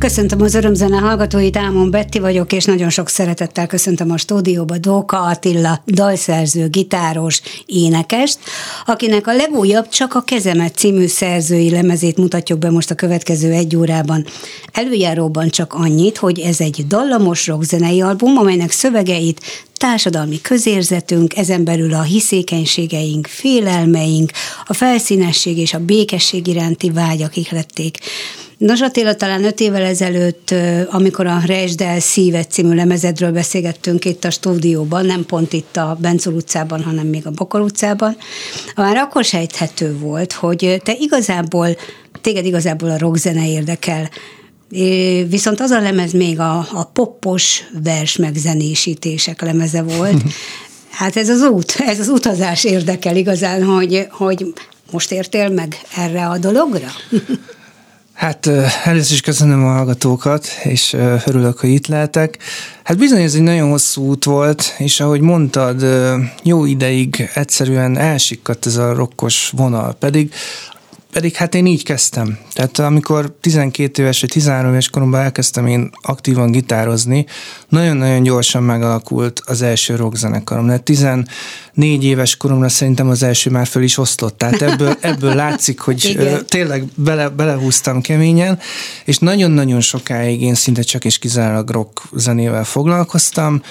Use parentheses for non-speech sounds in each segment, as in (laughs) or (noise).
Köszöntöm az örömzene hallgatóit, Ámon Betti vagyok, és nagyon sok szeretettel köszöntöm a stúdióba Dóka Attila, dalszerző, gitáros, énekest, akinek a legújabb Csak a kezemet című szerzői lemezét mutatjuk be most a következő egy órában. Előjáróban csak annyit, hogy ez egy dallamos rockzenei album, amelynek szövegeit társadalmi közérzetünk, ezen belül a hiszékenységeink, félelmeink, a felszínesség és a békesség iránti vágyak ihlették. Nos Attila, talán öt évvel ezelőtt, amikor a Rejsdel Szívet című lemezedről beszélgettünk itt a stúdióban, nem pont itt a Bencul utcában, hanem még a Bokor utcában, már akkor sejthető volt, hogy te igazából, téged igazából a rockzene érdekel. Viszont az a lemez még a, a poppos vers megzenésítések lemeze volt. Hát ez az út, ez az utazás érdekel igazán, hogy, hogy most értél meg erre a dologra? (laughs) Hát először is köszönöm a hallgatókat, és örülök, hogy itt lehetek. Hát bizony ez egy nagyon hosszú út volt, és ahogy mondtad, jó ideig egyszerűen elsikkadt ez a rokkos vonal, pedig pedig hát én így kezdtem. Tehát amikor 12 éves vagy 13 éves koromban elkezdtem én aktívan gitározni, nagyon-nagyon gyorsan megalakult az első rockzenekarom. De 14 éves koromra szerintem az első már föl is osztott. Tehát ebből, (laughs) ebből látszik, hogy Igen. tényleg bele, belehúztam keményen, és nagyon-nagyon sokáig én szinte csak és kizárólag rock zenével foglalkoztam,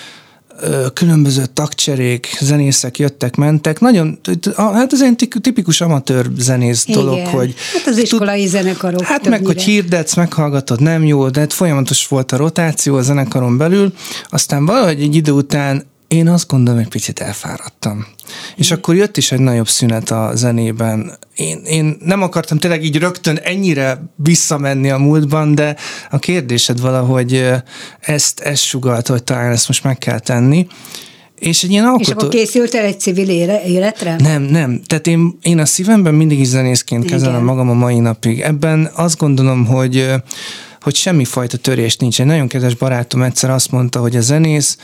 különböző tagcserék, zenészek jöttek, mentek. Nagyon, hát ez egy tipikus amatőr zenész Igen. dolog, hogy... Hát az iskolai tud, zenekarok Hát többnyire. meg, hogy hirdetsz, meghallgatod, nem jó, de hát folyamatos volt a rotáció a zenekaron belül, aztán valahogy egy idő után én azt gondolom, egy picit elfáradtam. És akkor jött is egy nagyobb szünet a zenében. Én, én nem akartam tényleg így rögtön ennyire visszamenni a múltban, de a kérdésed valahogy ezt, ezt sugalt, hogy talán ezt most meg kell tenni. És egy ilyen alkotó... És akkor készültél egy civil életre? Nem, nem. Tehát én, én a szívemben mindig is zenészként kezelem magam a mai napig. Ebben azt gondolom, hogy hogy semmifajta törés nincs. Egy nagyon kedves barátom egyszer azt mondta, hogy a zenész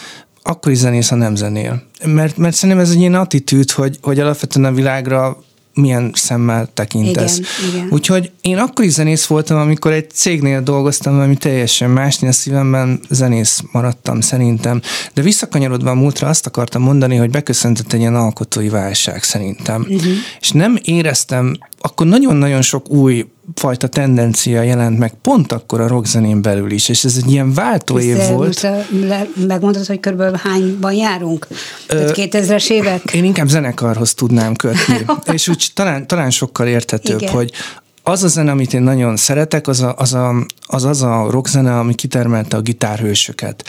akkor is zenész, ha nem zenél. Mert, mert szerintem ez egy ilyen attitűd, hogy, hogy alapvetően a világra milyen szemmel tekintesz. Igen, igen. Úgyhogy én akkor is zenész voltam, amikor egy cégnél dolgoztam, ami teljesen más, én a szívemben zenész maradtam szerintem. De visszakanyarodva a múltra azt akartam mondani, hogy beköszöntött egy ilyen alkotói válság szerintem. Uh-huh. És nem éreztem, akkor nagyon-nagyon sok új fajta tendencia jelent meg pont akkor a rockzenén belül is, és ez egy ilyen váltóév volt. Le, megmondod, hogy körülbelül hányban járunk? Ö, 2000-es évek? Én inkább zenekarhoz tudnám kötni, (laughs) és úgy talán, talán sokkal értetőbb, Igen. hogy az a zene, amit én nagyon szeretek, az a, az a, az, az a rockzene, ami kitermelte a gitárhősöket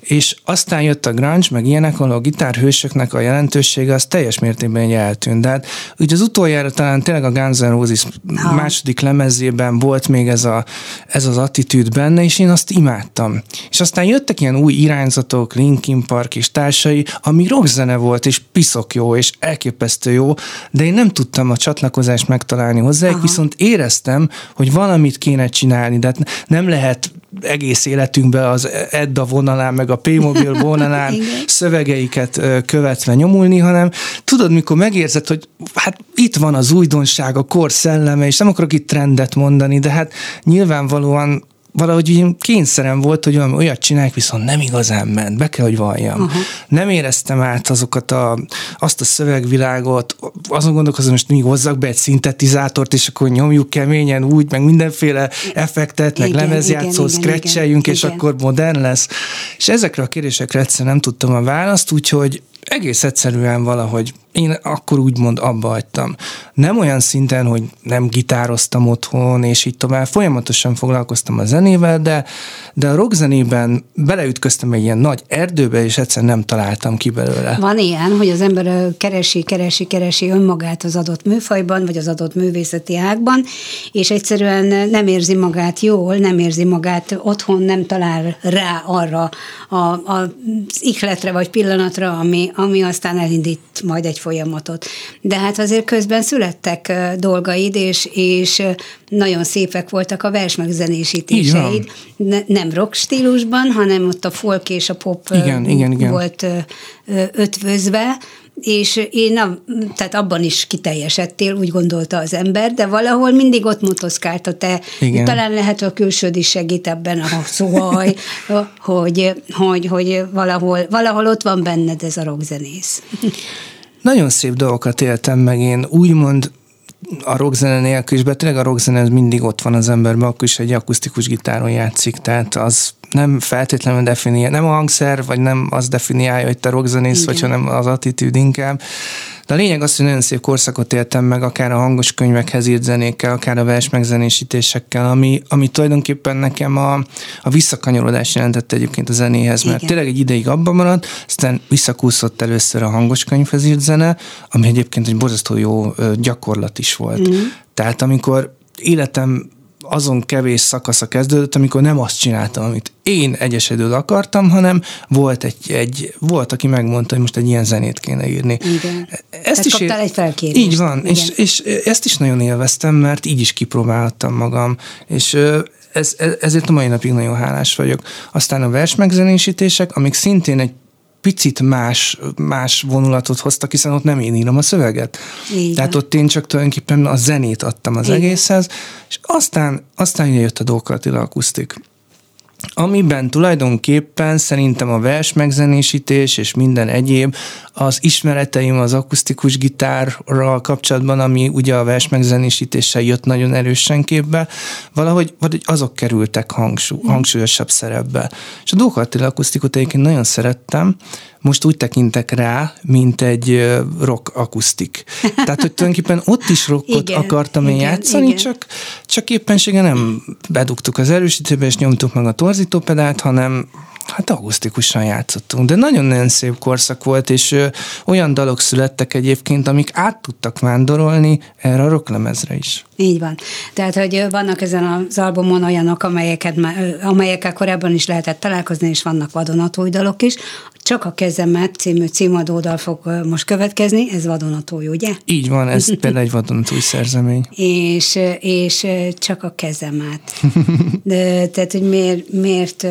és aztán jött a grunge, meg ilyenek, ahol a gitárhősöknek a jelentősége az teljes mértékben eltűnt. De hát ugye az utoljára talán tényleg a Guns N' Roses ha. második lemezében volt még ez, a, ez az attitűd benne, és én azt imádtam. És aztán jöttek ilyen új irányzatok, Linkin Park és társai, ami rockzene volt, és piszok jó, és elképesztő jó, de én nem tudtam a csatlakozást megtalálni hozzá, viszont éreztem, hogy valamit kéne csinálni, de hát nem lehet egész életünkben az Edda vonalán, meg a P-mobil (laughs) vonalán szövegeiket követve nyomulni, hanem tudod, mikor megérzed, hogy hát itt van az újdonság, a kor szelleme, és nem akarok itt trendet mondani, de hát nyilvánvalóan valahogy így kényszerem volt, hogy valami olyat csinálják, viszont nem igazán ment, be kell, hogy valljam. Uh-huh. Nem éreztem át azokat a, azt a szövegvilágot, azon gondolkozom, hogy mi hozzak be egy szintetizátort, és akkor nyomjuk keményen úgy, meg mindenféle effektet, meg lemezjátszó, scratcheljünk, és igen. akkor modern lesz. És ezekre a kérdésekre egyszerűen nem tudtam a választ, úgyhogy egész egyszerűen valahogy én akkor úgymond abba hagytam. Nem olyan szinten, hogy nem gitároztam otthon, és így tovább. Folyamatosan foglalkoztam a zenével, de, de a rockzenében beleütköztem egy ilyen nagy erdőbe, és egyszer nem találtam ki belőle. Van ilyen, hogy az ember keresi, keresi, keresi önmagát az adott műfajban, vagy az adott művészeti ágban, és egyszerűen nem érzi magát jól, nem érzi magát otthon, nem talál rá arra a, a, az ihletre vagy pillanatra, ami, ami aztán elindít majd egy folyamatot. De hát azért közben születtek dolgaid, és, és nagyon szépek voltak a versmegzenésítéseid. Ne, nem rock stílusban, hanem ott a folk és a pop igen, igen, igen. volt ötvözve, és én a, tehát abban is kiteljesedtél, úgy gondolta az ember, de valahol mindig ott motoszkált te. Igen. Talán lehet, a külsőd is segít ebben a szóhaj, hogy, hogy, hogy valahol, valahol ott van benned ez a rockzenész. Nagyon szép dolgokat éltem meg én, úgymond a rockzene nélkül is, de tényleg a rockzene mindig ott van az emberben, akkor is egy akusztikus gitáron játszik, tehát az nem feltétlenül definiálja, nem a hangszer, vagy nem az definiálja, hogy te rockzenész vagy, hanem az attitűd inkább. De a lényeg az, hogy nagyon szép korszakot éltem meg, akár a hangos könyvekhez írt zenékkel, akár a vers megzenésítésekkel, ami, ami tulajdonképpen nekem a, a visszakanyarodás jelentette egyébként a zenéhez, mert Igen. tényleg egy ideig abban maradt, aztán visszakúszott először a hangos könyvhez írt zene, ami egyébként egy borzasztó jó gyakorlat is volt. Mm. Tehát amikor életem azon kevés szakasza kezdődött, amikor nem azt csináltam, amit én egyesedül akartam, hanem volt egy, egy volt, aki megmondta, hogy most egy ilyen zenét kéne írni. Igen. Ezt is kaptál egy felkérést. Így van, és, és ezt is nagyon élveztem, mert így is kipróbáltam magam, és ez, ezért a mai napig nagyon hálás vagyok. Aztán a vers megzenésítések, amik szintén egy picit más, más vonulatot hoztak, hiszen ott nem én írom a szöveget. Igen. Tehát ott én csak tulajdonképpen a zenét adtam az Igen. egészhez, és aztán, aztán jött a Dóka Attila akusztik amiben tulajdonképpen szerintem a vers megzenésítés és minden egyéb az ismereteim az akusztikus gitárral kapcsolatban, ami ugye a vers megzenésítéssel jött nagyon erősen képbe, valahogy, valahogy azok kerültek hangsú, hangsúlyosabb szerepbe. És a Dóka Attila akusztikot egyébként nagyon szerettem, most úgy tekintek rá, mint egy rock akusztik. Tehát, hogy tulajdonképpen ott is rockot igen, akartam én igen, játszani, igen. Csak, csak éppenséggel nem bedugtuk az erősítőbe, és nyomtuk meg a torzítópedált, hanem Hát augusztikusan játszottunk, de nagyon-nagyon szép korszak volt, és ö, olyan dalok születtek egyébként, amik át tudtak vándorolni erre a rocklemezre is. Így van. Tehát, hogy vannak ezen az albumon olyanok, amelyeket, amelyekkel korábban is lehetett találkozni, és vannak vadonatúj dalok is. Csak a kezemet című címadódal fog most következni, ez vadonatúj, ugye? Így van, ez (laughs) például egy vadonatúj szerzemény. és, és csak a kezemet. (laughs) De, tehát, hogy miért, miért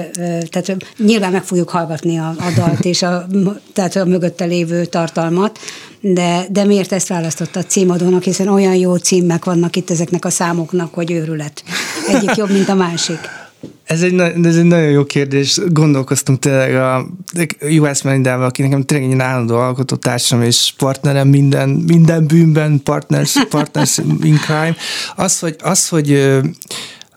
tehát nyilván meg fogjuk hallgatni a, a dalt és a, tehát a mögötte lévő tartalmat, de, de miért ezt választotta a címadónak, hiszen olyan jó címek vannak itt ezeknek a számoknak, hogy őrület. Egyik jobb, mint a másik. Ez egy, ez egy nagyon jó kérdés. Gondolkoztunk tényleg a US Melindával, aki nekem tényleg egy állandó alkotótársam és partnerem minden, minden bűnben, partners, (laughs) partners in crime. Az, hogy, az, hogy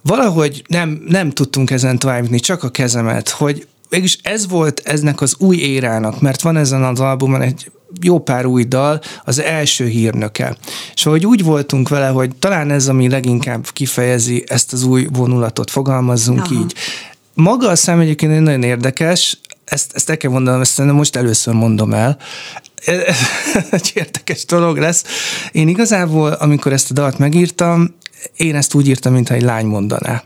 valahogy nem, nem tudtunk ezen továbbni, csak a kezemet, hogy mégis ez volt eznek az új érának, mert van ezen az albumon egy jó pár új dal, az első hírnöke. És ahogy úgy voltunk vele, hogy talán ez, ami leginkább kifejezi ezt az új vonulatot, fogalmazzunk Aha. így. Maga a szám egyébként nagyon érdekes, ezt, ezt el kell mondanom, ezt most először mondom el, (laughs) egy érdekes dolog lesz. Én igazából, amikor ezt a dalt megírtam, én ezt úgy írtam, mintha egy lány mondaná.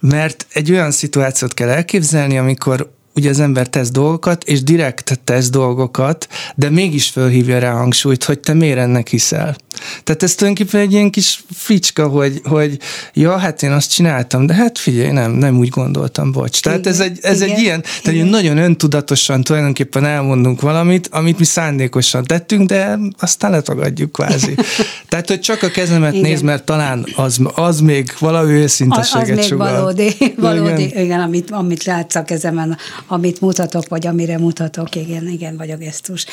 Mert egy olyan szituációt kell elképzelni, amikor ugye az ember tesz dolgokat, és direkt tesz dolgokat, de mégis fölhívja rá hangsúlyt, hogy te miért ennek hiszel. Tehát ez tulajdonképpen egy ilyen kis fricska, hogy, hogy ja, hát én azt csináltam, de hát figyelj, nem, nem úgy gondoltam, bocs. Tehát igen, ez egy, ez igen, egy ilyen, tehát igen. nagyon öntudatosan tulajdonképpen elmondunk valamit, amit mi szándékosan tettünk, de aztán letagadjuk kvázi. (laughs) tehát, hogy csak a kezemet igen. néz, mert talán az, az még valami őszinteséget Az még sugal. valódi, valódi igen. igen, amit, amit látsz a kezemen, amit mutatok, vagy amire mutatok, igen, igen, vagy a gesztus.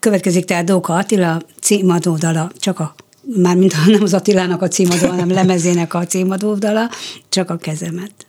Következik tehát Dóka Attila, címadódala, csak a mármint nem az Attilának a címadó, hanem lemezének a címadódala, csak a kezemet.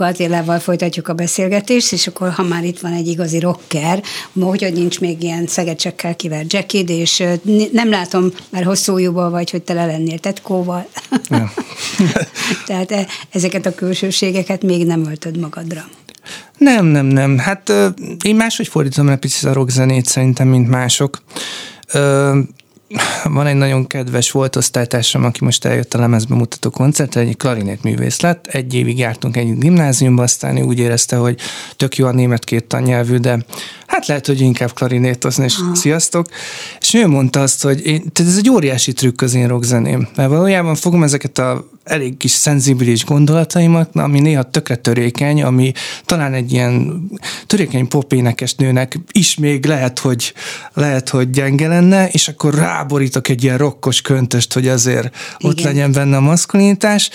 Dóka Attilával folytatjuk a beszélgetést, és akkor ha már itt van egy igazi rocker, hogy nincs még ilyen szegecsekkel kivert jackid, és nem látom, mert hosszú ujjúból vagy, hogy tele lennél tetkóval. (laughs) Tehát e, ezeket a külsőségeket még nem öltöd magadra. Nem, nem, nem. Hát én máshogy fordítom le picit a rockzenét szerintem, mint mások (laughs) van egy nagyon kedves volt osztálytársam, aki most eljött a lemezbemutató koncertre, egy klarinét művész lett, egy évig jártunk egy gimnáziumba, aztán úgy érezte, hogy tök jó a német két tannyelvű, de hát lehet, hogy inkább klarinétozni, és Aha. sziasztok. És ő mondta azt, hogy én, tehát ez egy óriási trükk az én rockzeném, mert valójában fogom ezeket a elég kis szenzibilis gondolataimat, ami néha tökre törékeny, ami talán egy ilyen törékeny popénekes nőnek is még lehet, hogy, lehet, hogy gyenge lenne, és akkor ráborítok egy ilyen rokkos köntöst, hogy azért Igen. ott legyen benne a maszkulinitás.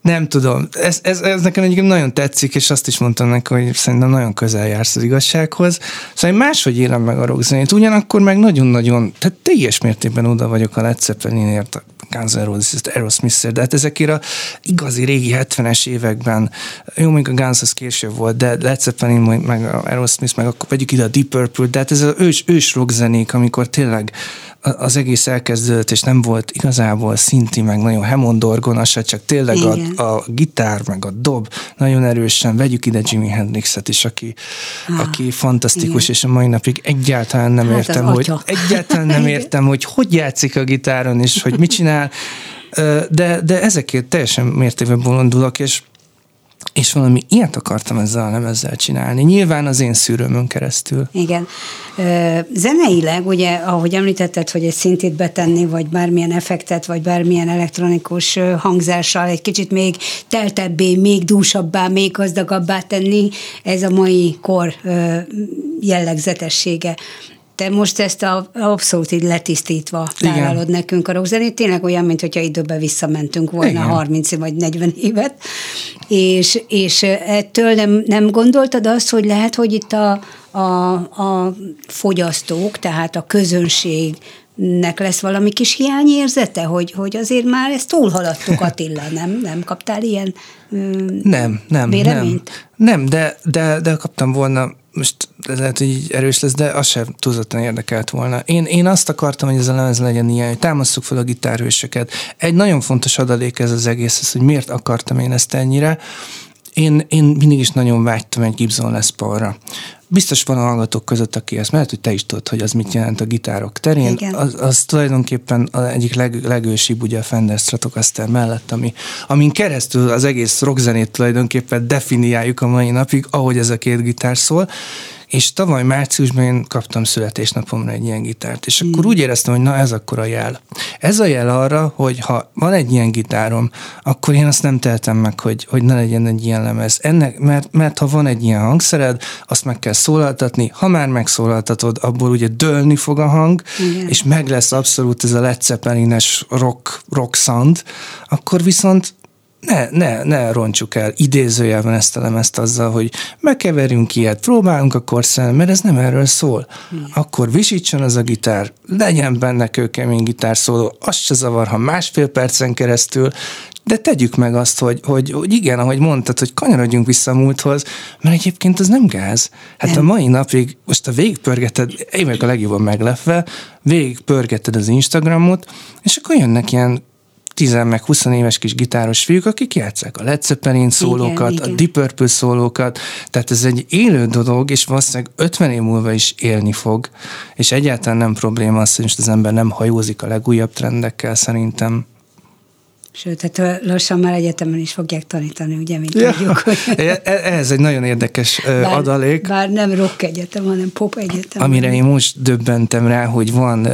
Nem tudom, ez, ez, ez nekem egyébként nagyon tetszik, és azt is mondtam neki, hogy szerintem nagyon közel jársz az igazsághoz. Szóval én máshogy élem meg a rockzenét, ugyanakkor meg nagyon-nagyon, tehát teljes mértékben oda vagyok a Led Zeppelinért, Guns N' Roses, aerosmith de hát ezekért a igazi régi 70-es években, jó, még a Guns az később volt, de Led Zeppelin, meg a Aerosmith, meg akkor vegyük ide a Deep Purple, de hát ez az ős, ős rockzenék, amikor tényleg az egész elkezdődött, és nem volt igazából szinti, meg nagyon Hammond orgonasa, csak tényleg a, a, gitár, meg a dob nagyon erősen. Vegyük ide Jimi Hendrixet is, aki, ah, aki fantasztikus, igen. és a mai napig egyáltalán nem hát értem, hogy egyáltalán nem (laughs) értem, hogy hogy játszik a gitáron, és hogy mit csinál, de, de ezekért teljesen mértékben bolondulok, és és valami ilyet akartam ezzel a lemezzel csinálni. Nyilván az én szűrőmön keresztül. Igen. Zeneileg, ugye, ahogy említetted, hogy egy szintét betenni, vagy bármilyen effektet, vagy bármilyen elektronikus hangzással egy kicsit még teltebbé, még dúsabbá, még gazdagabbá tenni, ez a mai kor jellegzetessége te most ezt a, abszolút így letisztítva tálalod nekünk a rockzenét, tényleg olyan, mint hogyha időbe visszamentünk volna Igen. 30 vagy 40 évet, és, és ettől nem, nem gondoltad azt, hogy lehet, hogy itt a, a, a fogyasztók, tehát a közönség nek lesz valami kis hiányérzete, hogy, hogy azért már ezt túlhaladtuk Attila, nem? Nem kaptál ilyen nem, nem, véleményt? Nem, nem de, de, de kaptam volna most lehet, hogy erős lesz, de az sem túlzottan érdekelt volna. Én, én azt akartam, hogy ez a lemez legyen ilyen, hogy támasszuk fel a gitárhősöket. Egy nagyon fontos adalék ez az egész, ez, hogy miért akartam én ezt ennyire. Én, én mindig is nagyon vágytam egy Gibson Les Paulra. Biztos van a hallgatók között, aki ezt, mert hogy te is tudod, hogy az mit jelent a gitárok terén. Az, az tulajdonképpen az egyik leg, legősibb ugye a Fender Stratocaster mellett, ami, amin keresztül az egész rockzenét tulajdonképpen definiáljuk a mai napig, ahogy ez a két gitár szól és tavaly márciusban én kaptam születésnapomra egy ilyen gitárt, és akkor úgy éreztem, hogy na ez akkor a jel. Ez a jel arra, hogy ha van egy ilyen gitárom, akkor én azt nem tehetem meg, hogy, hogy ne legyen egy ilyen lemez. Ennek, mert, mert ha van egy ilyen hangszered, azt meg kell szólaltatni, ha már megszólaltatod, abból ugye dőlni fog a hang, Igen. és meg lesz abszolút ez a Led Zeppelin-es rock, rock sound, akkor viszont ne, ne, ne roncsuk el idézőjelben ezt a lemezt azzal, hogy megkeverjünk ilyet, próbálunk a korszen, mert ez nem erről szól. Hmm. Akkor visítson az a gitár, legyen benne kőkemény gitárszóló, azt se zavar, ha másfél percen keresztül, de tegyük meg azt, hogy, hogy, hogy igen, ahogy mondtad, hogy kanyarodjunk vissza a múlthoz, mert egyébként az nem gáz. Hát nem. a mai napig, most a végigpörgeted, én meg a legjobban meglepve, végigpörgeted az Instagramot, és akkor jönnek ilyen 10 meg 20 éves kis gitáros fiúk, akik játszák a Led Zeppelin szólókat, igen, a Deep Purple szólókat, tehát ez egy élő dolog, és valószínűleg 50 év múlva is élni fog, és egyáltalán nem probléma az, hogy most az ember nem hajózik a legújabb trendekkel szerintem. Sőt, tehát lassan már egyetemen is fogják tanítani, ugye, mint ja. tudjuk. (laughs) E, e, ez egy nagyon érdekes bár, adalék. Bár nem rock egyetem, hanem pop egyetem. Amire én most döbbentem rá, hogy van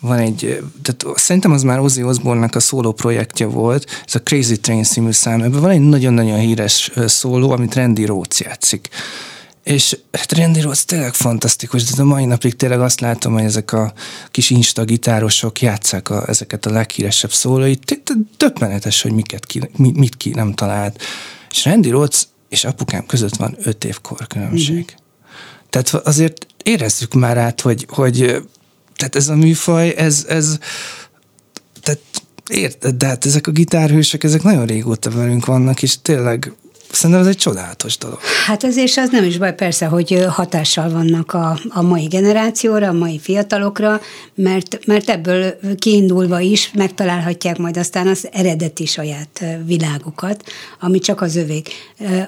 van egy, tehát szerintem az már Ozzy Osbourne-nak a szóló projektje volt, ez a Crazy Train című szám, ebben van egy nagyon-nagyon híres szóló, amit Randy Rhodes játszik. És hát Randy Rhodes tényleg fantasztikus, de a mai napig tényleg azt látom, hogy ezek a kis insta gitárosok játszák a, ezeket a leghíresebb szólóit. Többenetes, hogy miket ki, mit ki nem talált. És Randy Rhodes és apukám között van öt év korkülönbség. Mm-hmm. Tehát azért érezzük már át, hogy, hogy tehát ez a műfaj, ez, ez tehát érted, de hát ezek a gitárhősök, ezek nagyon régóta velünk vannak, és tényleg szerintem ez egy csodálatos dolog. Hát azért az nem is baj, persze, hogy hatással vannak a, a mai generációra, a mai fiatalokra, mert, mert ebből kiindulva is megtalálhatják majd aztán az eredeti saját világukat, ami csak az övék.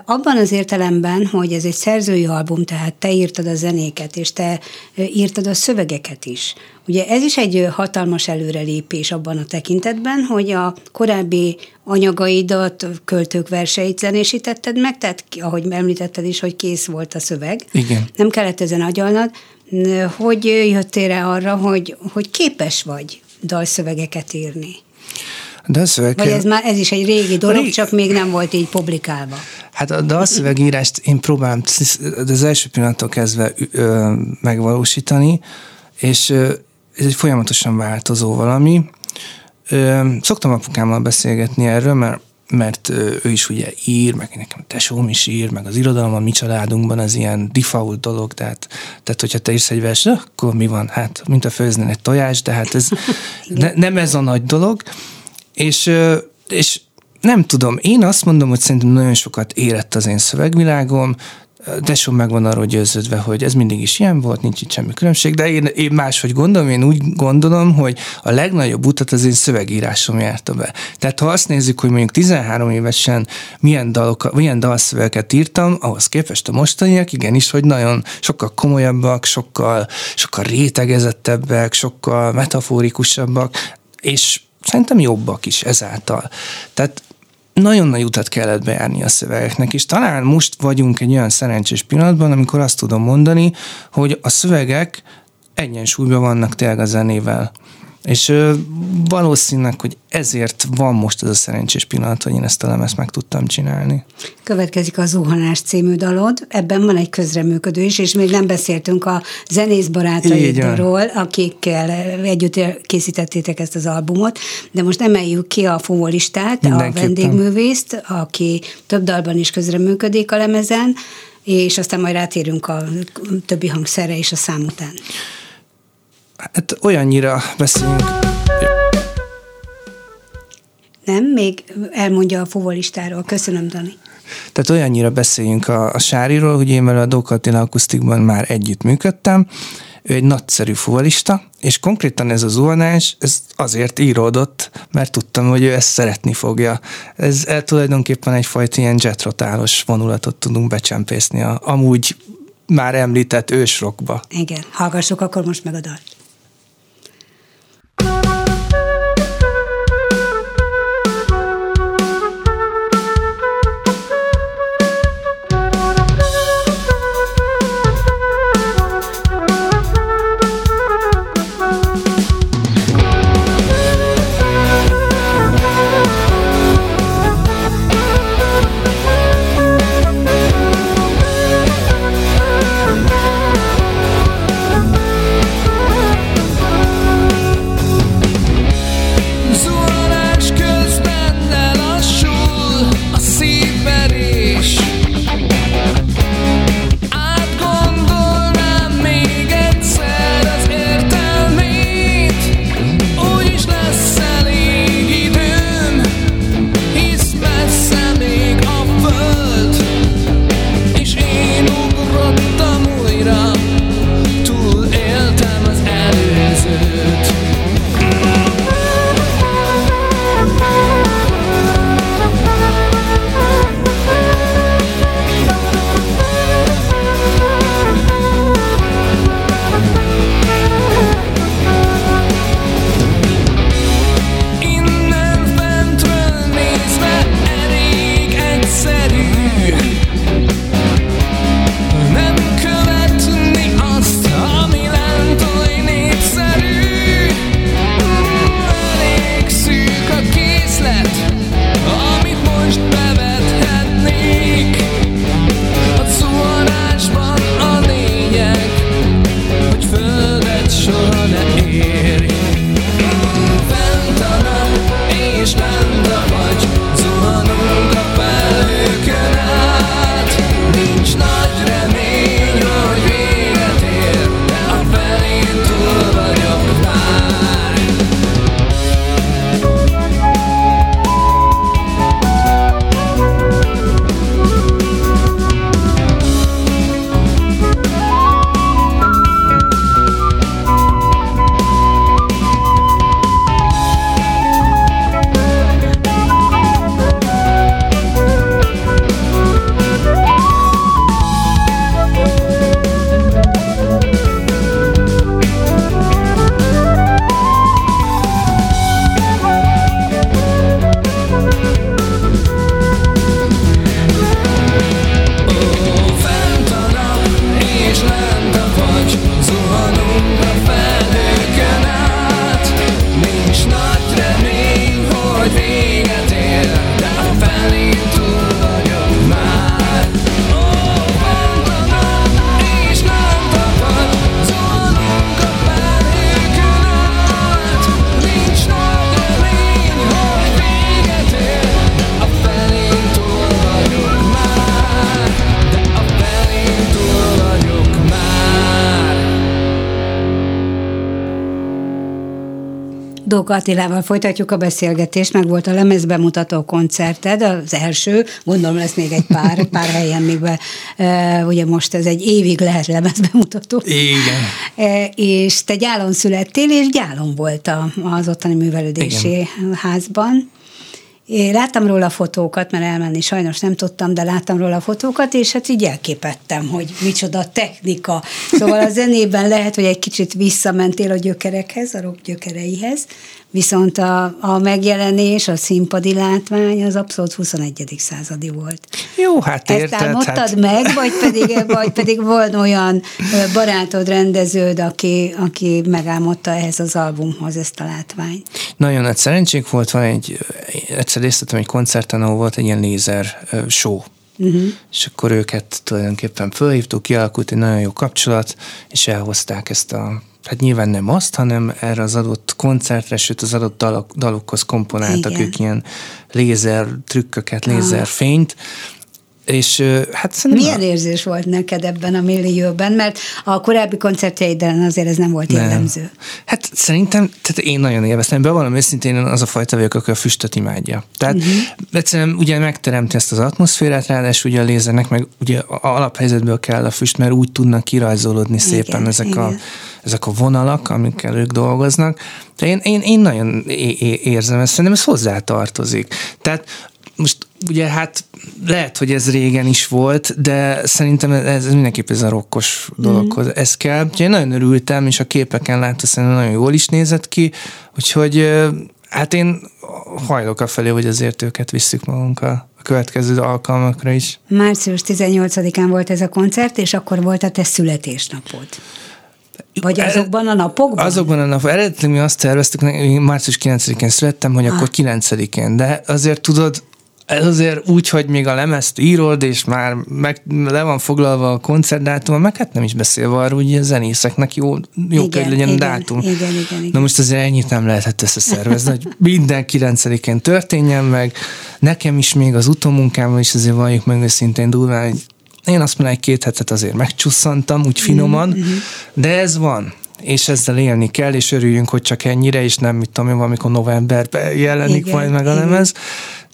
Abban az értelemben, hogy ez egy szerzői album, tehát te írtad a zenéket, és te írtad a szövegeket is. Ugye ez is egy hatalmas előrelépés abban a tekintetben, hogy a korábbi anyagaidat, költők verseit zenésítetted meg, tehát ahogy említetted is, hogy kész volt a szöveg. Igen. Nem kellett ezen agyalnad. Hogy jöttél rá arra, hogy, hogy képes vagy dalszövegeket írni? Dalszöveg... Vagy ez már ez is egy régi dolog, Rég... csak még nem volt így publikálva. Hát a dalszövegírást én próbálom az első pillanattól kezdve megvalósítani, és ez egy folyamatosan változó valami. Ö, szoktam apukámmal beszélgetni erről, mert mert ő is ugye ír, meg nekem tesóm is ír, meg az irodalom a mi családunkban az ilyen default dolog, tehát, tehát hogyha te írsz egy vers, akkor mi van? Hát, mint a főzni egy tojás, de hát ez (laughs) ne, nem ez a nagy dolog. És, és nem tudom, én azt mondom, hogy szerintem nagyon sokat érett az én szövegvilágom, Tesó meg van arról győződve, hogy ez mindig is ilyen volt, nincs itt semmi különbség, de én, én máshogy gondolom, én úgy gondolom, hogy a legnagyobb utat az én szövegírásom járta be. Tehát ha azt nézzük, hogy mondjuk 13 évesen milyen, dalok, milyen dalszövegeket írtam, ahhoz képest a mostaniak, igenis, hogy nagyon sokkal komolyabbak, sokkal, sokkal rétegezettebbek, sokkal metaforikusabbak, és szerintem jobbak is ezáltal. Tehát nagyon nagy utat kellett bejárni a szövegeknek, és talán most vagyunk egy olyan szerencsés pillanatban, amikor azt tudom mondani, hogy a szövegek egyensúlyban vannak tényleg a zenével. És valószínűleg, hogy ezért van most ez a szerencsés pillanat, hogy én ezt a lemezt meg tudtam csinálni. Következik a Zuhanás című dalod, ebben van egy közreműködő is, és még nem beszéltünk a zenész barátaidról, akikkel együtt készítettétek ezt az albumot, de most emeljük ki a fúvolistát, a vendégművészt, aki több dalban is közreműködik a lemezen, és aztán majd rátérünk a többi hangszerre és a szám után. Hát olyannyira beszélünk. Nem, még elmondja a fuvolistáról. Köszönöm, Dani. Tehát olyannyira beszéljünk a, a Sáriról, hogy én vele a Dokatina Akusztikban már együtt működtem, ő egy nagyszerű fuvalista, és konkrétan ez az zuhanás, ez azért íródott, mert tudtam, hogy ő ezt szeretni fogja. Ez el tulajdonképpen egyfajta ilyen jetrotálos vonulatot tudunk becsempészni a amúgy már említett ősrokba. Igen, hallgassuk akkor most meg a dalt. Dóka Attilával folytatjuk a beszélgetést, meg volt a lemezbemutató koncerted, az első, gondolom lesz még egy pár, (laughs) pár helyen még be, ugye most ez egy évig lehet lemezbemutató. Igen. És te gyálon születtél, és gyálon volt az ottani művelődési Igen. házban. Én láttam róla fotókat, mert elmenni sajnos nem tudtam, de láttam róla fotókat, és hát így elképettem, hogy micsoda technika. Szóval a zenében lehet, hogy egy kicsit visszamentél a gyökerekhez, a rock gyökereihez, Viszont a, a megjelenés, a színpadi látvány az abszolút 21. századi volt. Jó, hát érted. Ezt hát... meg, vagy (laughs) pedig, vagy pedig volt olyan barátod, rendeződ, aki, aki megálmodta ehhez az albumhoz ezt a látványt? Nagyon nagy szerencsénk volt, van egy, egyszer részletem egy koncerten, ahol volt egy ilyen lézer show, Uh-huh. És akkor őket tulajdonképpen fölhívtuk, kialakult egy nagyon jó kapcsolat, és elhozták ezt a hát nyilván nem azt, hanem erre az adott koncertre, sőt az adott dalok, dalokhoz komponáltak Igen. ők ilyen lézer trükköket, lézer fényt, és hát szerintem... Milyen a... érzés volt neked ebben a millióban? Mert a korábbi koncertjeiden azért ez nem volt nem. jellemző. Hát szerintem, tehát én nagyon élveztem. Bevallom őszintén, én az a fajta vagyok, aki a füstöt imádja. Tehát uh-huh. egyszerűen ugye megteremti ezt az atmoszférát, ráadásul ugye a lézernek meg ugye a alaphelyzetből kell a füst, mert úgy tudnak kirajzolódni igen, szépen ezek igen. a ezek a vonalak, amikkel ők dolgoznak. De én, én, én nagyon érzem ezt, szerintem ez hozzá tartozik. Tehát most ugye hát lehet, hogy ez régen is volt, de szerintem ez, ez mindenképp ez a rokkos dologhoz. Mm. Ez kell. Úgyhogy én nagyon örültem, és a képeken látva szerintem nagyon jól is nézett ki, úgyhogy hát én hajlok a felé, hogy azért őket visszük magunkkal a következő alkalmakra is. Március 18-án volt ez a koncert, és akkor volt a te születésnapod. Vagy azokban a napokban? Azokban a napokban. Eredetileg mi azt terveztük, én március 9-én születtem, hogy ah. akkor 9-én, de azért tudod, ez azért úgy, hogy még a lemezt írod, és már meg, le van foglalva a koncertdátum, meg hát nem is beszélve arról, hogy a zenészeknek jó, jó igen, kell legyen igen, dátum. Igen, igen, igen. Na most azért ennyit nem lehetett összeszervezni, hogy minden 9-én történjen meg. Nekem is még az utómunkában is azért valljuk meg őszintén durván, hogy én azt mondom, hogy két hetet azért megcsusszantam, úgy finoman, mm-hmm. de ez van és ezzel élni kell, és örüljünk, hogy csak ennyire, és nem, mit tudom én, valamikor novemberben jelenik igen, majd meg a lemez.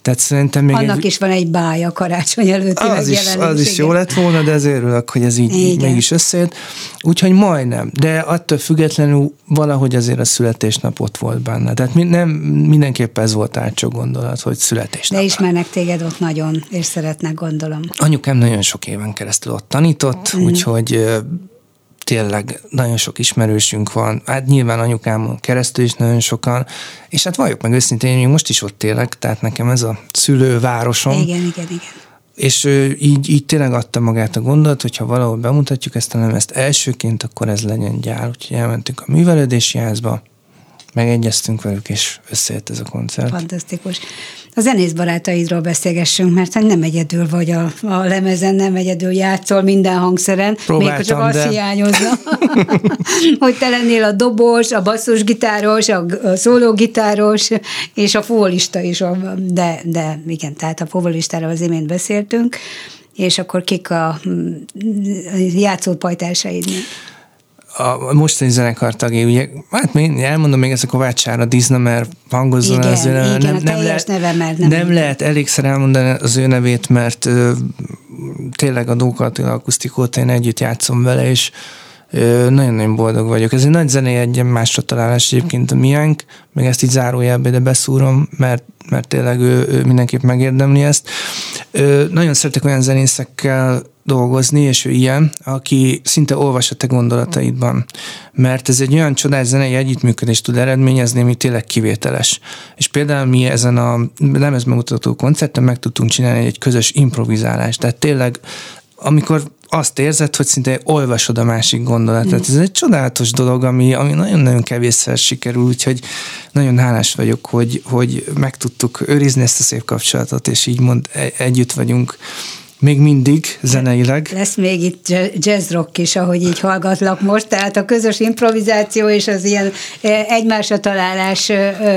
Tehát szerintem még Annak egy... is van egy bája karácsony előtti az is, az is jó lett volna, de ezért örülök, hogy ez így, így mégis összejött. Úgyhogy majdnem, de attól függetlenül valahogy azért a születésnap ott volt benne. Tehát nem, mindenképpen ez volt átcsó gondolat, hogy születésnap. De ismernek téged ott nagyon, és szeretnek gondolom. Anyukám nagyon sok éven keresztül ott tanított, mm. úgyhogy tényleg nagyon sok ismerősünk van, hát nyilván anyukámon keresztül is nagyon sokan, és hát valljuk meg őszintén, én most is ott élek, tehát nekem ez a szülővárosom. Igen, igen, igen. És így, így tényleg adta magát a gondolat, hogyha valahol bemutatjuk ezt a lemezt elsőként, akkor ez legyen gyár. Úgyhogy elmentünk a művelődési házba, megegyeztünk velük, és összejött ez a koncert. Fantasztikus. A zenész barátaidról beszélgessünk, mert nem egyedül vagy a, a lemezen, nem egyedül játszol minden hangszeren, Próbáltam, még csak azt de... hiányozna, (laughs) hogy te lennél a dobos, a basszusgitáros, a, szólógitáros, és a fólista is, de, de igen, tehát a fóvolistáról az imént beszéltünk, és akkor kik a játszópajtársaid? A mostani zenekar tagjai, ugye, hát én elmondom még ez a Kovács Sára Dizna, mert hangozzon igen, az ő. Igen, nem, nem, lehet, neve, mert nem, nem lehet elégszer elmondani az ő nevét, mert ö, tényleg a Dóka Attila akusztikót én együtt játszom vele, és nagyon-nagyon boldog vagyok. Ez egy nagy zenei egy másra találás egyébként a miánk, meg ezt így zárójelbe de beszúrom, mert, mert tényleg ő, ő mindenképp megérdemli ezt. Nagyon szeretek olyan zenészekkel dolgozni, és ő ilyen, aki szinte olvas a te gondolataidban. Mert ez egy olyan csodás zenei együttműködést tud eredményezni, ami tényleg kivételes. És például mi ezen a lemezbemutató koncerten meg tudtunk csinálni egy közös improvizálást. Tehát tényleg amikor azt érzed, hogy szinte olvasod a másik gondolatot. Mm. Ez egy csodálatos dolog, ami, ami nagyon-nagyon kevésszer sikerül, úgyhogy nagyon hálás vagyok, hogy, hogy meg tudtuk őrizni ezt a szép kapcsolatot, és így mond, e- együtt vagyunk még mindig zeneileg. Lesz még itt jazz rock is, ahogy így hallgatlak most, tehát a közös improvizáció és az ilyen egymásra találás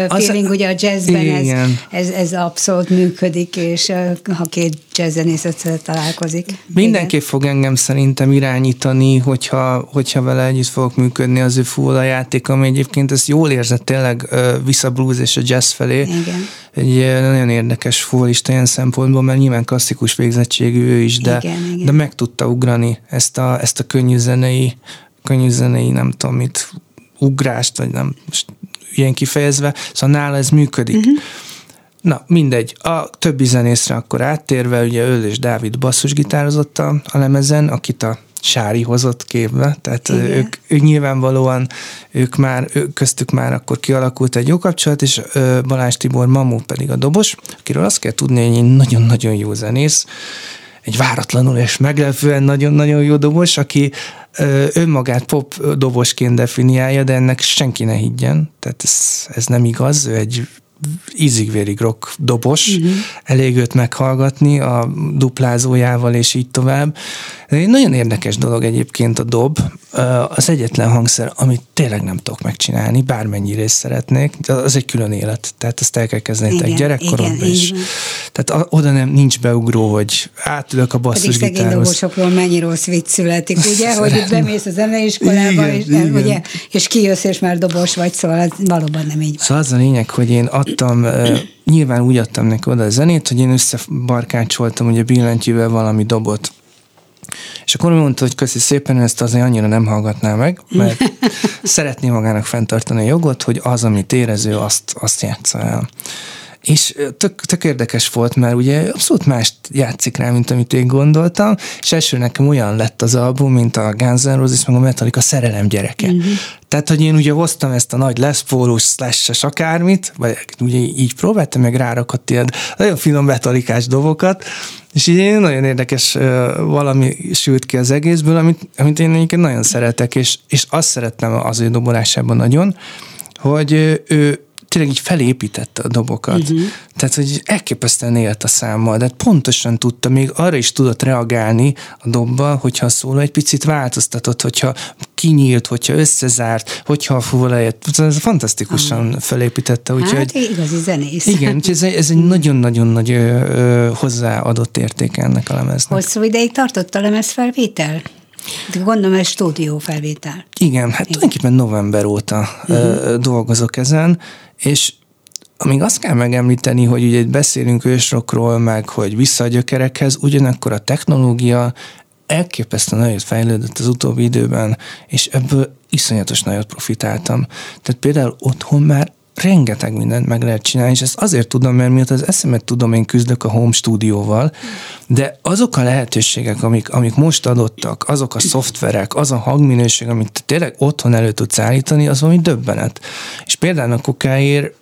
feeling az, ugye a jazzben ez, ez, ez abszolút működik, és ha két jazzzenészet találkozik. Mindenképp igen. fog engem szerintem irányítani, hogyha, hogyha vele együtt fogok működni az ő fúla játék, ami egyébként ezt jól érzett tényleg vissza blues és a jazz felé. Igen. Egy nagyon érdekes fúlista ilyen szempontból, mert nyilván klasszikus végzettségű ő is, de, igen, igen. de meg tudta ugrani ezt a, ezt a könnyű zenei, könnyű zenei, nem tudom mit, ugrást, vagy nem, most ilyen kifejezve, szóval nála ez működik. Uh-huh. Na, mindegy. A többi zenészre akkor áttérve, ugye ő és Dávid basszusgitározott a, a lemezen, akit a Sári hozott képbe, tehát ők, ők nyilvánvalóan, ők már, ők köztük már akkor kialakult egy jó kapcsolat, és Balázs Tibor Mamú pedig a dobos, akiről azt kell tudni, hogy egy nagyon-nagyon jó zenész, egy váratlanul és meglepően nagyon-nagyon jó dobos, aki önmagát pop dobosként definiálja, de ennek senki ne higgyen, tehát ez, ez nem igaz, ő egy ízigvérig rock dobos, uh-huh. elég őt meghallgatni a duplázójával és így tovább. Egy nagyon érdekes dolog egyébként a dob, az egyetlen hangszer, amit tényleg nem tudok megcsinálni, bármennyire is szeretnék, az egy külön élet, tehát ezt el kell kezdeni gyerekkoromban is. Tehát oda nem nincs beugró, hogy átülök a basszus Pedig szegény dobosokról mennyi rossz vicc születik, ugye, hogy itt bemész a zeneiskolába, igen, és, igen. Ugye, és kijössz, és már dobos vagy, szóval valóban nem így van. Szóval az a lényeg, hogy én adtam, nyilván úgy adtam neki oda a zenét, hogy én összebarkácsoltam ugye billentyűvel valami dobot. És akkor mondta, hogy köszi szépen, ezt azért annyira nem hallgatná meg, mert (laughs) szeretné magának fenntartani a jogot, hogy az, amit érező, azt, azt játsza el. És tök, tök érdekes volt, mert ugye abszolút mást játszik rá, mint amit én gondoltam, és első nekem olyan lett az album, mint a Guns N' Roses, meg a Metallica szerelem gyereke. Uh-huh. Tehát, hogy én ugye hoztam ezt a nagy Les Paulus slash akármit, vagy ugye így próbáltam, meg rárakott ilyen nagyon finom metalikás dobokat, és így nagyon érdekes valami sült ki az egészből, amit, amit én egyébként nagyon szeretek, és, és azt szerettem az ő dobolásában nagyon, hogy ő tényleg így felépítette a dobokat. Uh-huh. Tehát, hogy elképesztően élt a számmal, de pontosan tudta, még arra is tudott reagálni a dobba, hogyha a szóló egy picit változtatott, hogyha kinyílt, hogyha összezárt, hogyha a fúva lejött. Ez fantasztikusan uh-huh. felépítette. Úgyhogy, hát igazi zenész. Igen, ez, ez egy nagyon-nagyon nagy hozzáadott érték ennek a lemeznek. Hosszú ideig tartott a lemezfelvétel? Gondolom, ez stúdiófelvétel. Igen, hát Igen. tulajdonképpen november óta uh-huh. dolgozok ezen, és amíg azt kell megemlíteni, hogy ugye beszélünk ősrokról, meg hogy vissza a gyökerekhez, ugyanakkor a technológia elképesztően nagyot fejlődött az utóbbi időben, és ebből iszonyatos nagyot profitáltam. Tehát például otthon már rengeteg mindent meg lehet csinálni, és ezt azért tudom, mert miatt az eszemet tudom, én küzdök a home stúdióval, de azok a lehetőségek, amik, amik most adottak, azok a szoftverek, az a hangminőség, amit tényleg otthon elő tudsz állítani, az valami döbbenet. És például a kokáért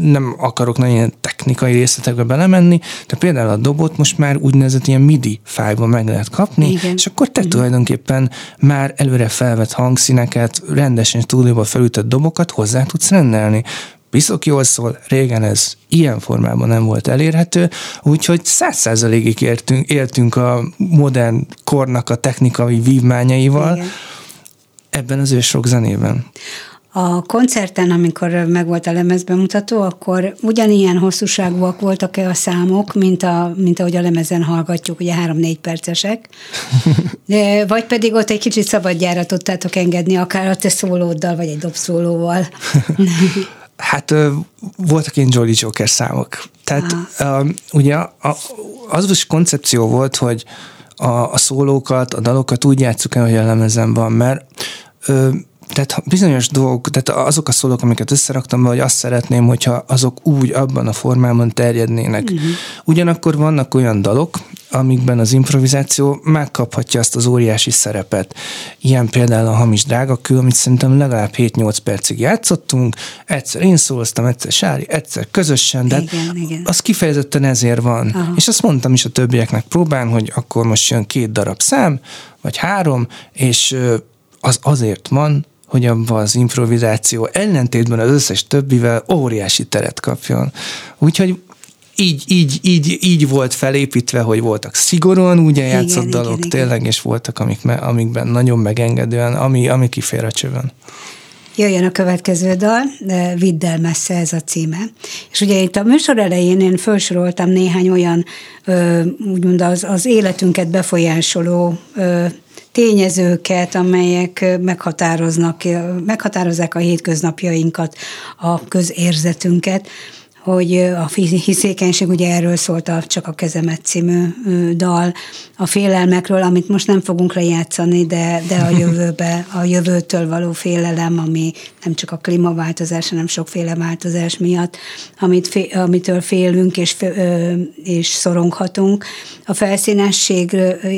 nem akarok nagyon technikai részletekbe belemenni, de például a dobot most már úgynevezett ilyen MIDI fájban meg lehet kapni, Igen. és akkor te Igen. tulajdonképpen már előre felvett hangszíneket, rendesen stúdióba felütött dobokat hozzá tudsz rendelni. Piszok jól szól, régen ez ilyen formában nem volt elérhető, úgyhogy száz százalékig éltünk a modern kornak a technikai vívmányaival Igen. ebben az ősrok zenében. A koncerten, amikor megvolt a lemezbemutató, akkor ugyanilyen hosszúságúak voltak-e a számok, mint, a, mint ahogy a lemezen hallgatjuk, ugye három-négy percesek, (laughs) vagy pedig ott egy kicsit szabadjára tudtátok engedni, akár a te szólóddal, vagy egy dobszólóval. (laughs) hát voltak ilyen Jolly Joker számok. Tehát uh, ugye az is koncepció volt, hogy a, a szólókat, a dalokat úgy játsszuk el, hogy a lemezen van, mert tehát bizonyos dolgok, tehát azok a szólók, amiket összeraktam hogy azt szeretném, hogyha azok úgy abban a formában terjednének. Uh-huh. Ugyanakkor vannak olyan dalok, amikben az improvizáció megkaphatja azt az óriási szerepet. Ilyen például a Hamis Drágakő, amit szerintem legalább 7-8 percig játszottunk, egyszer én szóloztam, egyszer Sári, egyszer közösen, de igen, igen. az kifejezetten ezért van. Aha. És azt mondtam is a többieknek próbán, hogy akkor most jön két darab szám, vagy három, és az azért van, hogy abban az improvizáció ellentétben az összes többivel óriási teret kapjon. Úgyhogy így, így, így, így volt felépítve, hogy voltak szigorúan úgy játszott igen, dalok igen, tényleg, igen. és voltak, amik, amikben nagyon megengedően, ami, ami kifér a csövön. Jöjjön a következő dal, Vidd el messze ez a címe. És ugye itt a műsor elején én felsoroltam néhány olyan, úgymond az, az életünket befolyásoló tényezőket, amelyek meghatároznak, meghatározzák a hétköznapjainkat, a közérzetünket hogy a hiszékenység, ugye erről szólt a Csak a kezemet című dal, a félelmekről, amit most nem fogunk lejátszani, de, de a (laughs) jövőbe, a jövőtől való félelem, ami nem csak a klímaváltozás, hanem sokféle változás miatt, amit amitől félünk és, és szoronghatunk. A felszínesség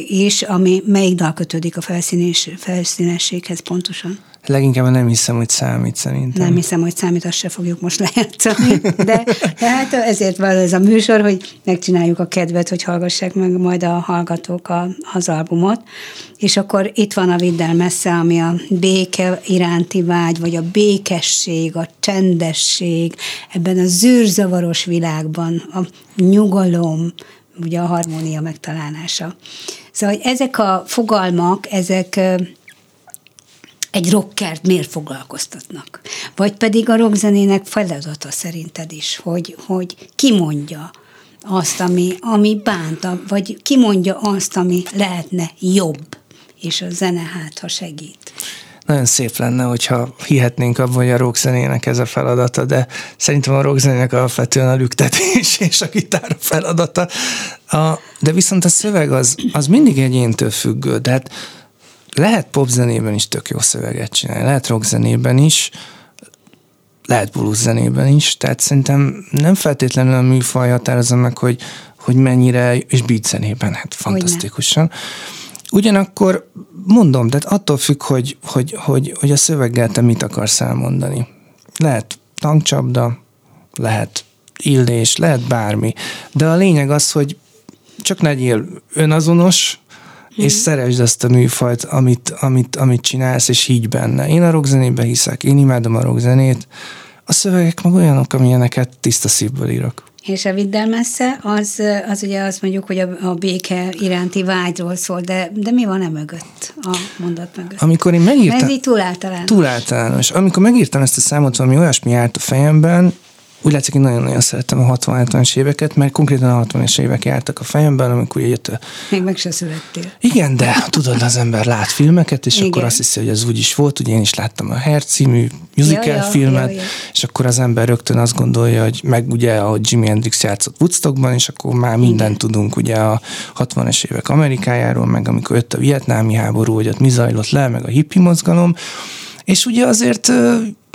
is, ami melyik dal kötődik a felszínes, felszínességhez pontosan? Leginkább nem hiszem, hogy számít szerintem. Nem hiszem, hogy számít, azt se fogjuk most lejátszani. De, de hát ezért van ez a műsor, hogy megcsináljuk a kedvet, hogy hallgassák meg majd a hallgatók a, az albumot. És akkor itt van a Viddel messze, ami a béke iránti vágy, vagy a békesség, a csendesség, ebben a zűrzavaros világban, a nyugalom, ugye a harmónia megtalálása. Szóval ezek a fogalmak, ezek egy rockert miért foglalkoztatnak? Vagy pedig a rockzenének feladata szerinted is, hogy, hogy kimondja azt, ami, ami bánta, vagy kimondja azt, ami lehetne jobb, és a zene hát, ha segít. Nagyon szép lenne, hogyha hihetnénk abban, hogy a rockzenének ez a feladata, de szerintem a rockzenének alapvetően a lüktetés és a gitár feladata. A, de viszont a szöveg az, az mindig egyéntől függő, de hát lehet popzenében is tök jó szöveget csinálni, lehet rockzenében is, lehet blues zenében is, tehát szerintem nem feltétlenül a műfaj határozza meg, hogy, hogy mennyire, és beat zenében, hát fantasztikusan. Ugyanakkor mondom, tehát attól függ, hogy, hogy, hogy, hogy a szöveggel te mit akarsz elmondani. Lehet tankcsapda, lehet illés, lehet bármi, de a lényeg az, hogy csak legyél önazonos, mm. és szeresd azt a műfajt, amit, amit, amit csinálsz, és higgy benne. Én a rockzenébe hiszek, én imádom a rockzenét, a szövegek meg olyanok, amilyeneket tiszta szívből írok. És a Viddel messze, az, az ugye azt mondjuk, hogy a, a béke iránti vágyról szól, de, de mi van e mögött, a mondat mögött? Amikor én megírtam... Ez így túl általános. Túl általános. Amikor megírtam ezt a számot, valami olyasmi állt a fejemben, úgy látszik, hogy nagyon-nagyon szerettem a 60-70-es éveket, mert konkrétan a 60-es évek jártak a fejemben, amikor jött a... Még meg se születtél. Igen, de tudod, az ember lát filmeket, és Igen. akkor azt hiszi, hogy ez úgy is volt, ugye én is láttam a Hair című musical ja, ja, filmet, ja, ja. és akkor az ember rögtön azt gondolja, hogy meg ugye, ahogy Jimi Hendrix játszott Woodstockban, és akkor már mindent tudunk ugye a 60-es évek Amerikájáról, meg amikor jött a vietnámi háború, hogy ott mi zajlott le, meg a hippi mozgalom, és ugye azért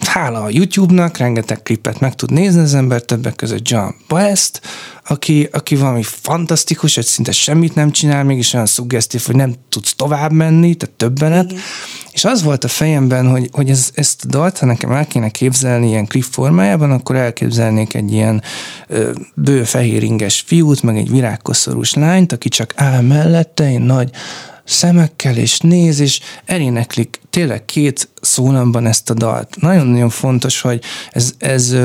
hála a YouTube-nak, rengeteg klipet meg tud nézni az ember, többek között John West, aki, aki valami fantasztikus, hogy szinte semmit nem csinál, mégis olyan szuggesztív, hogy nem tudsz tovább menni, tehát többenet. Igen. És az volt a fejemben, hogy, hogy ez, ezt a dalt, ha nekem el kéne képzelni ilyen klip formájában, akkor elképzelnék egy ilyen ö, bő fehér inges fiút, meg egy virágkoszorús lányt, aki csak áll mellette, egy nagy szemekkel, és néz, és eléneklik tényleg két szólamban ezt a dalt. Nagyon-nagyon fontos, hogy ez, ez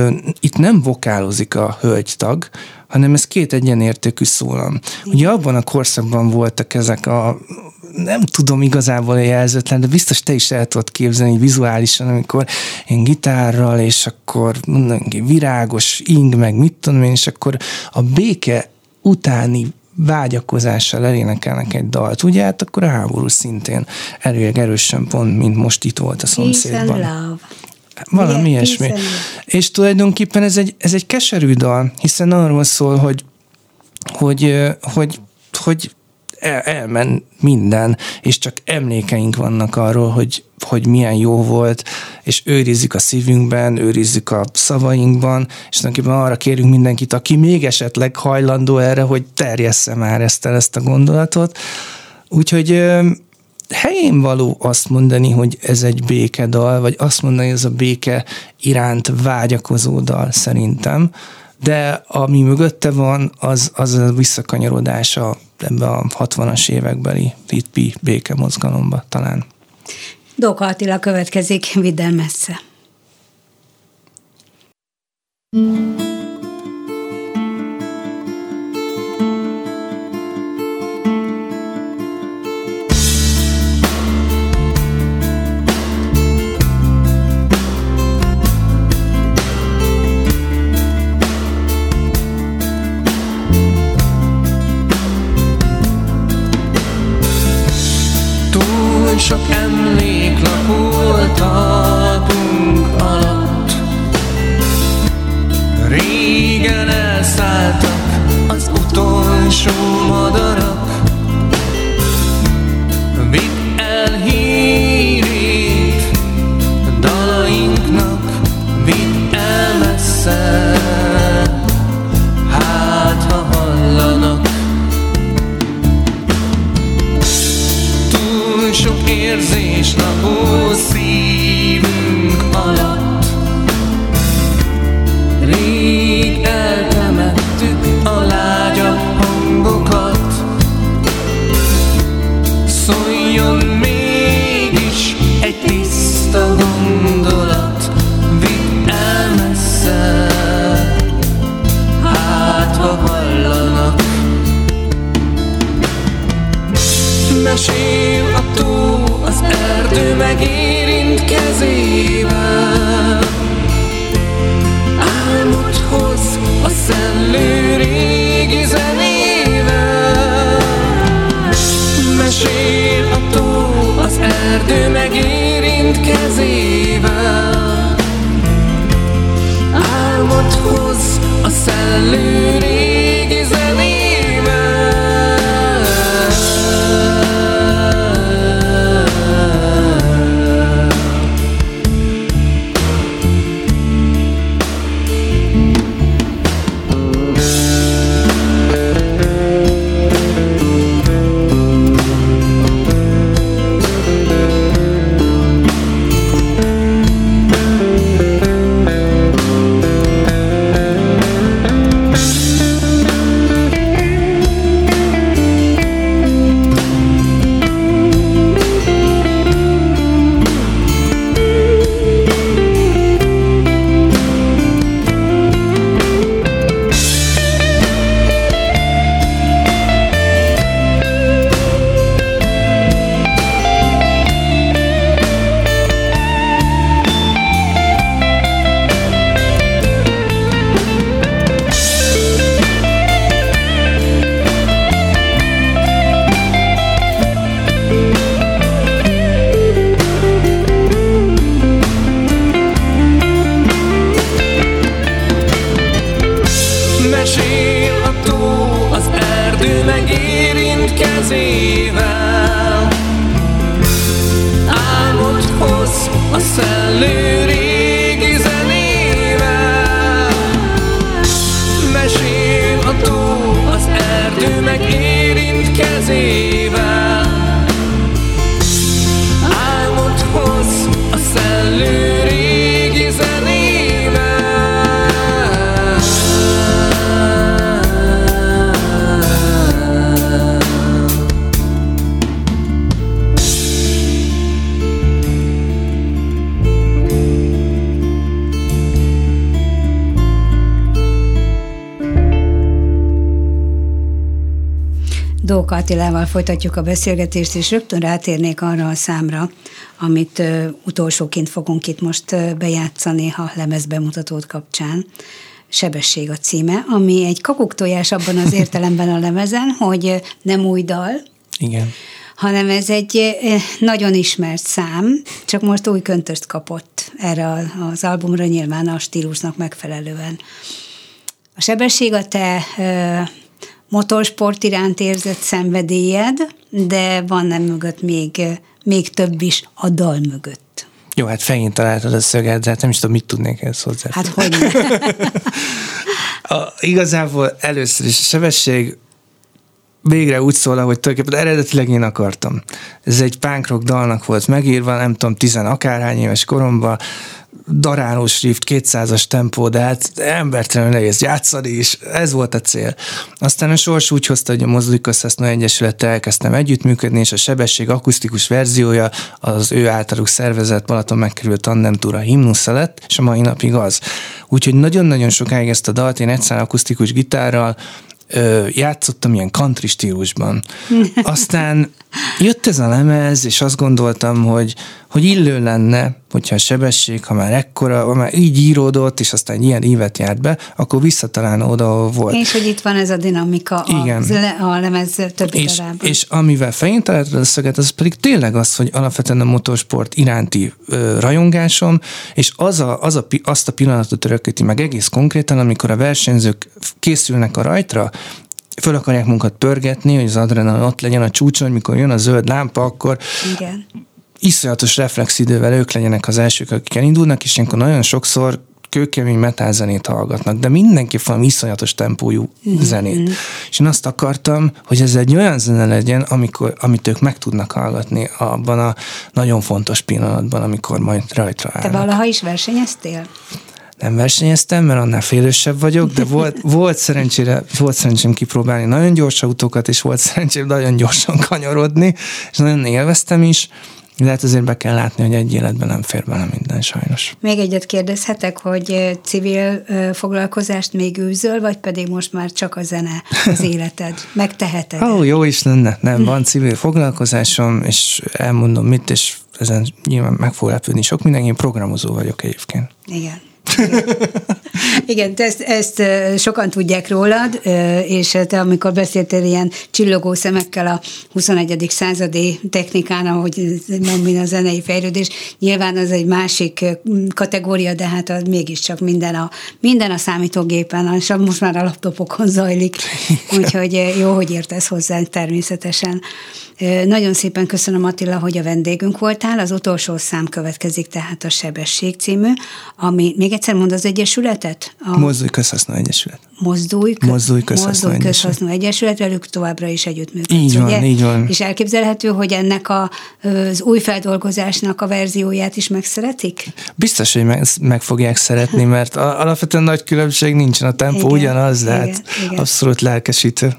itt nem vokálozik a hölgytag, hanem ez két egyenértékű szólam. Ugye abban a korszakban voltak ezek a nem tudom igazából a jelzőtlen, de biztos te is el tudod képzelni vizuálisan, amikor én gitárral, és akkor mondom, virágos ing, meg mit tudom én, és akkor a béke utáni vágyakozással elénekelnek egy dalt, ugye, hát akkor a háború szintén elég erősen pont, mint most itt volt a szomszédban. Valami ilyesmi. És tulajdonképpen ez egy, ez egy keserű dal, hiszen arról szól, hogy, hogy, hogy, hogy el, elmen minden, és csak emlékeink vannak arról, hogy, hogy milyen jó volt, és őrizzük a szívünkben, őrizzük a szavainkban, és tulajdonképpen arra kérünk mindenkit, aki még esetleg hajlandó erre, hogy terjessze már ezt el, ezt a gondolatot. Úgyhogy helyén való azt mondani, hogy ez egy békedal, vagy azt mondani, hogy ez a béke iránt vágyakozó dal szerintem, de ami mögötte van, az, az a visszakanyarodása ebbe a 60-as évekbeli hitpi béke mozgalomba talán. Dóka Attila következik, vidd el messze. Oly sok emlék lapul talpunk alatt. Régen elszálltak az utolsó madarak érzés napó szívünk alatt. Rég eltemettük a lágyabb hangokat. Szóljon mégis egy tiszta gondolat Vidd el messze Hát ha hallanak. Mesél megérint kezével Álmot hoz a szellő régi zenével. Mesél a tó, az erdő megérint kezével Álmot hoz a szellő régi Dóka Attilával folytatjuk a beszélgetést, és rögtön rátérnék arra a számra, amit ö, utolsóként fogunk itt most ö, bejátszani a lemezbemutatót kapcsán. Sebesség a címe, ami egy kakuktojás abban az (laughs) értelemben a lemezen, hogy nem új dal, Igen. hanem ez egy nagyon ismert szám, csak most új köntöst kapott erre az albumra, nyilván a stílusnak megfelelően. A sebesség a te ö, motorsport iránt érzett szenvedélyed, de van nem mögött még, még több is a dal mögött. Jó, hát fején találtad a szöget, de hát nem is tudom, mit tudnék ehhez hozzá. Hát hogy (laughs) A, igazából először is a sebesség végre úgy szól, ahogy tulajdonképpen eredetileg én akartam. Ez egy punk dalnak volt megírva, nem tudom, tizen akárhány éves koromban, darálós rift, 200-as tempó, de hát embertelenül nehéz játszani, és ez volt a cél. Aztán a sors úgy hozta, hogy a Mozdulikoszasznó Egyesülettel elkezdtem együttműködni, és a sebesség akusztikus verziója az ő általuk szervezett Balaton megkerült tandem túra himnusza lett, és a mai napig az. Úgyhogy nagyon-nagyon sokáig ezt a dalt én egyszer akusztikus gitárral ö, játszottam ilyen country stílusban. Aztán jött ez a lemez, és azt gondoltam, hogy, hogy illő lenne, hogyha a sebesség, ha már ekkora, ha már így íródott, és aztán ilyen évet járt be, akkor visszatalálna oda, ahol volt. És hogy itt van ez a dinamika Igen. A, a lemez többi és, darában. És amivel fején találtad a szöget, az pedig tényleg az, hogy alapvetően a motorsport iránti ö, rajongásom, és az a, az a, azt a pillanatot örökíti meg egész konkrétan, amikor a versenyzők készülnek a rajtra, föl akarják munkat pörgetni, hogy az adrenalin ott legyen a csúcson, mikor jön a zöld lámpa, akkor Igen. Iszonyatos reflexidővel ők legyenek az elsők, akik elindulnak, és ilyenkor nagyon sokszor kőkemény metálzenét hallgatnak, de mindenki valami iszonyatos tempójú mm-hmm. zenét. És én azt akartam, hogy ez egy olyan zene legyen, amikor, amit ők meg tudnak hallgatni abban a nagyon fontos pillanatban, amikor majd rajtra állnak. Te valaha is versenyeztél? nem versenyeztem, mert annál félősebb vagyok, de volt, (laughs) volt, szerencsére, volt szerencsém kipróbálni nagyon gyors autókat, és volt szerencsém nagyon gyorsan kanyarodni, és nagyon élveztem is, de hát azért be kell látni, hogy egy életben nem fér bele minden sajnos. Még egyet kérdezhetek, hogy civil foglalkozást még űzöl, vagy pedig most már csak a zene az (laughs) életed? Megteheted? Ó, oh, jó is lenne. Nem, van civil foglalkozásom, és elmondom mit, és ezen nyilván meg fog lepődni sok mindenki, én programozó vagyok egyébként. Igen. (laughs) Igen, ezt, ezt sokan tudják rólad, és te amikor beszéltél ilyen csillogó szemekkel a 21. századi technikán, ahogy mondom, a zenei fejlődés, nyilván az egy másik kategória, de hát az mégiscsak minden a, minden a számítógépen, és most már a laptopokon zajlik, úgyhogy jó, hogy értesz hozzá természetesen. Nagyon szépen köszönöm Attila, hogy a vendégünk voltál. Az utolsó szám következik tehát a Sebesség című, ami még egyszer mond az Egyesületet? A... Mozdulj Közhasznú Egyesület. Mozdulj, kö... Mozdulj Közhasznú Mozdulj Közhasznú Egyesület, velük továbbra is együttműködsz. Így van, ugye? így van. És elképzelhető, hogy ennek a, az új feldolgozásnak a verzióját is megszeretik? Biztos, hogy meg, meg fogják szeretni, (laughs) mert alapvetően nagy különbség nincsen, a tempó igen, ugyanaz, de igen, hát igen. abszolút lelkesítő.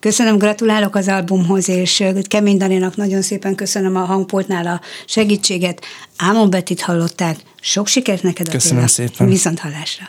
Köszönöm, gratulálok az albumhoz, és Kemény Daninak nagyon szépen köszönöm a hangpultnál a segítséget. Ámon Betit hallották. Sok sikert neked, Köszönöm Attila. szépen. Viszont hallásra.